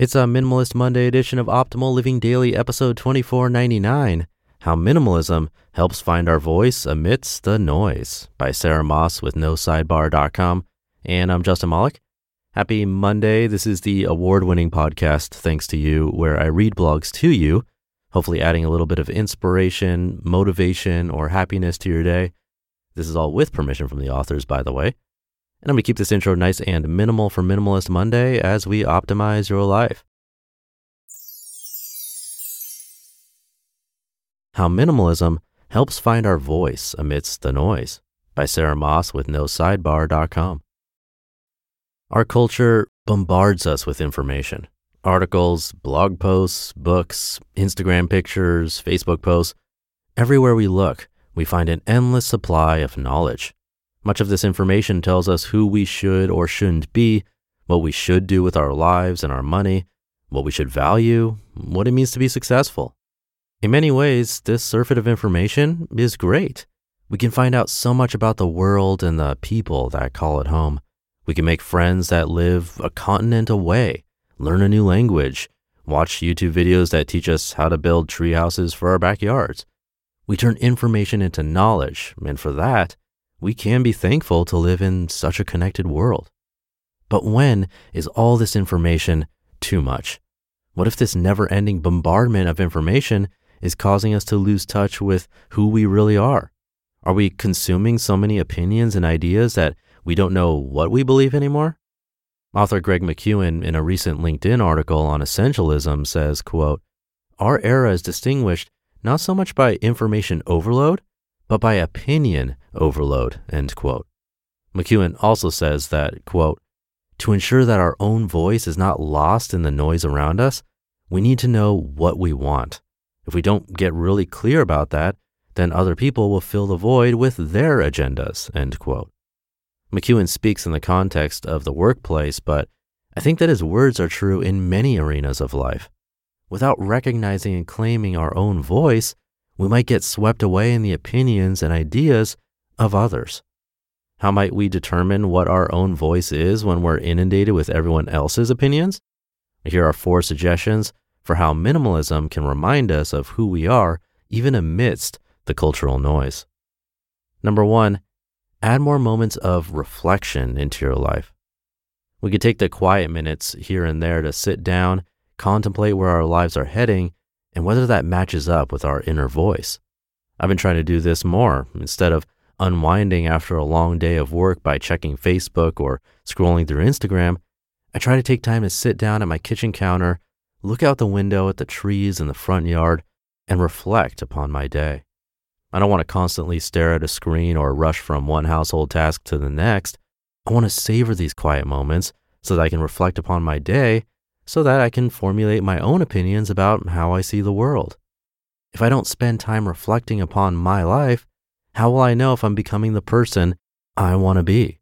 It's a Minimalist Monday edition of Optimal Living Daily, episode 2499 How Minimalism Helps Find Our Voice Amidst the Noise by Sarah Moss with NoSidebar.com. And I'm Justin Malik. Happy Monday. This is the award winning podcast, thanks to you, where I read blogs to you, hopefully adding a little bit of inspiration, motivation, or happiness to your day. This is all with permission from the authors, by the way. And I'm going to keep this intro nice and minimal for Minimalist Monday as we optimize your life. How Minimalism Helps Find Our Voice Amidst the Noise by Sarah Moss with NoSidebar.com. Our culture bombards us with information articles, blog posts, books, Instagram pictures, Facebook posts. Everywhere we look, we find an endless supply of knowledge. Much of this information tells us who we should or shouldn't be, what we should do with our lives and our money, what we should value, what it means to be successful. In many ways, this surfeit of information is great. We can find out so much about the world and the people that call it home. We can make friends that live a continent away, learn a new language, watch YouTube videos that teach us how to build tree houses for our backyards. We turn information into knowledge, and for that, we can be thankful to live in such a connected world. But when is all this information too much? What if this never ending bombardment of information is causing us to lose touch with who we really are? Are we consuming so many opinions and ideas that we don't know what we believe anymore? Author Greg McKeown in a recent LinkedIn article on essentialism says, quote, Our era is distinguished not so much by information overload, but by opinion overload, end quote. McKeown also says that, quote, to ensure that our own voice is not lost in the noise around us, we need to know what we want. If we don't get really clear about that, then other people will fill the void with their agendas, end quote. McKeown speaks in the context of the workplace, but I think that his words are true in many arenas of life. Without recognizing and claiming our own voice, we might get swept away in the opinions and ideas of others. How might we determine what our own voice is when we're inundated with everyone else's opinions? Here are four suggestions for how minimalism can remind us of who we are, even amidst the cultural noise. Number one, add more moments of reflection into your life. We could take the quiet minutes here and there to sit down, contemplate where our lives are heading, and whether that matches up with our inner voice. I've been trying to do this more instead of unwinding after a long day of work by checking Facebook or scrolling through Instagram. I try to take time to sit down at my kitchen counter, look out the window at the trees in the front yard, and reflect upon my day. I don't want to constantly stare at a screen or rush from one household task to the next. I want to savor these quiet moments so that I can reflect upon my day so that I can formulate my own opinions about how I see the world. If I don't spend time reflecting upon my life, how will I know if I'm becoming the person I want to be?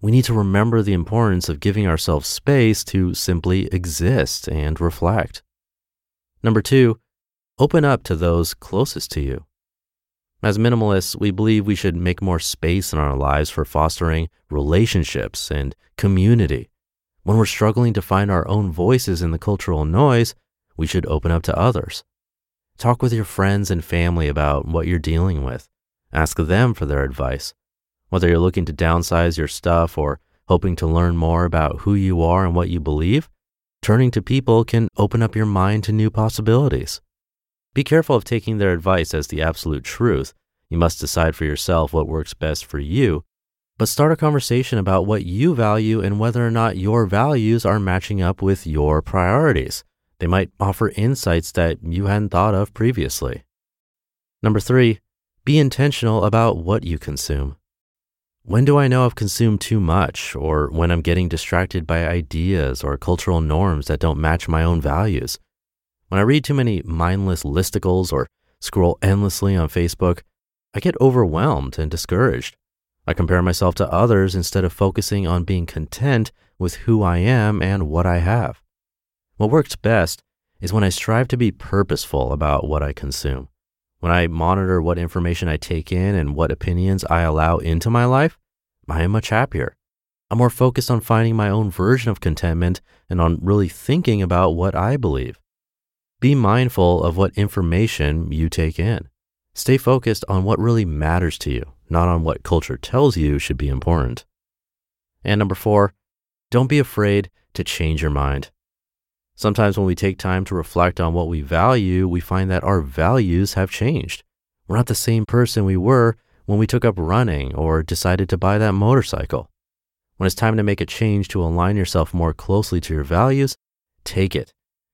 We need to remember the importance of giving ourselves space to simply exist and reflect. Number two, open up to those closest to you. As minimalists, we believe we should make more space in our lives for fostering relationships and community. When we're struggling to find our own voices in the cultural noise, we should open up to others. Talk with your friends and family about what you're dealing with. Ask them for their advice. Whether you're looking to downsize your stuff or hoping to learn more about who you are and what you believe, turning to people can open up your mind to new possibilities. Be careful of taking their advice as the absolute truth. You must decide for yourself what works best for you, but start a conversation about what you value and whether or not your values are matching up with your priorities. They might offer insights that you hadn't thought of previously. Number three, be intentional about what you consume. When do I know I've consumed too much or when I'm getting distracted by ideas or cultural norms that don't match my own values? When I read too many mindless listicles or scroll endlessly on Facebook, I get overwhelmed and discouraged. I compare myself to others instead of focusing on being content with who I am and what I have. What works best is when I strive to be purposeful about what I consume. When I monitor what information I take in and what opinions I allow into my life, I am much happier. I'm more focused on finding my own version of contentment and on really thinking about what I believe. Be mindful of what information you take in. Stay focused on what really matters to you, not on what culture tells you should be important. And number four, don't be afraid to change your mind. Sometimes when we take time to reflect on what we value, we find that our values have changed. We're not the same person we were when we took up running or decided to buy that motorcycle. When it's time to make a change to align yourself more closely to your values, take it.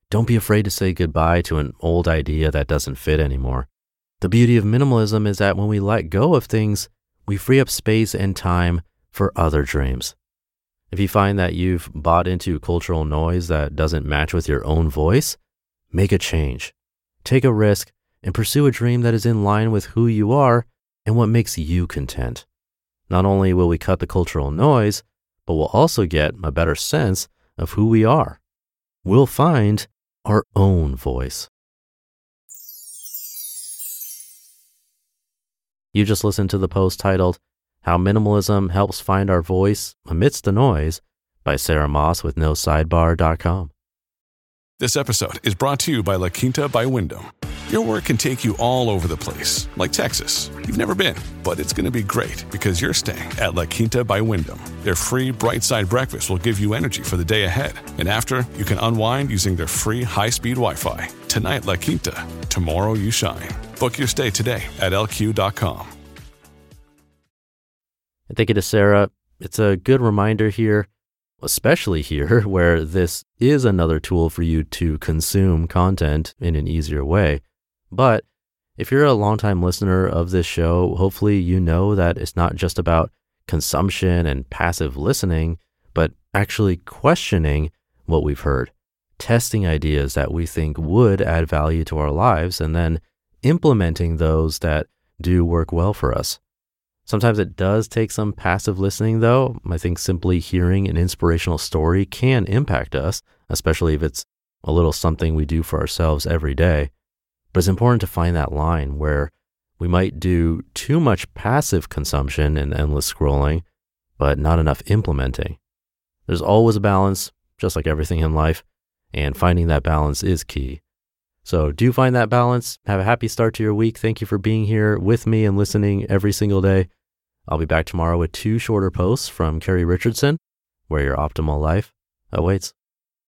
Don't be afraid to say goodbye to an old idea that doesn't fit anymore. The beauty of minimalism is that when we let go of things, we free up space and time for other dreams. If you find that you've bought into cultural noise that doesn't match with your own voice, make a change. Take a risk and pursue a dream that is in line with who you are and what makes you content. Not only will we cut the cultural noise, but we'll also get a better sense of who we are. We'll find our own voice. You just listened to the post titled how Minimalism Helps Find Our Voice Amidst the Noise by Sarah Moss with NoSidebar.com. This episode is brought to you by La Quinta by Wyndham. Your work can take you all over the place, like Texas. You've never been, but it's going to be great because you're staying at La Quinta by Wyndham. Their free bright side breakfast will give you energy for the day ahead. And after, you can unwind using their free high speed Wi Fi. Tonight, La Quinta. Tomorrow, you shine. Book your stay today at lq.com. And thank you to Sarah. It's a good reminder here, especially here where this is another tool for you to consume content in an easier way. But if you're a longtime listener of this show, hopefully you know that it's not just about consumption and passive listening, but actually questioning what we've heard, testing ideas that we think would add value to our lives, and then implementing those that do work well for us. Sometimes it does take some passive listening, though. I think simply hearing an inspirational story can impact us, especially if it's a little something we do for ourselves every day. But it's important to find that line where we might do too much passive consumption and endless scrolling, but not enough implementing. There's always a balance, just like everything in life, and finding that balance is key. So do find that balance. Have a happy start to your week. Thank you for being here with me and listening every single day. I'll be back tomorrow with two shorter posts from Carrie Richardson, where your optimal life awaits.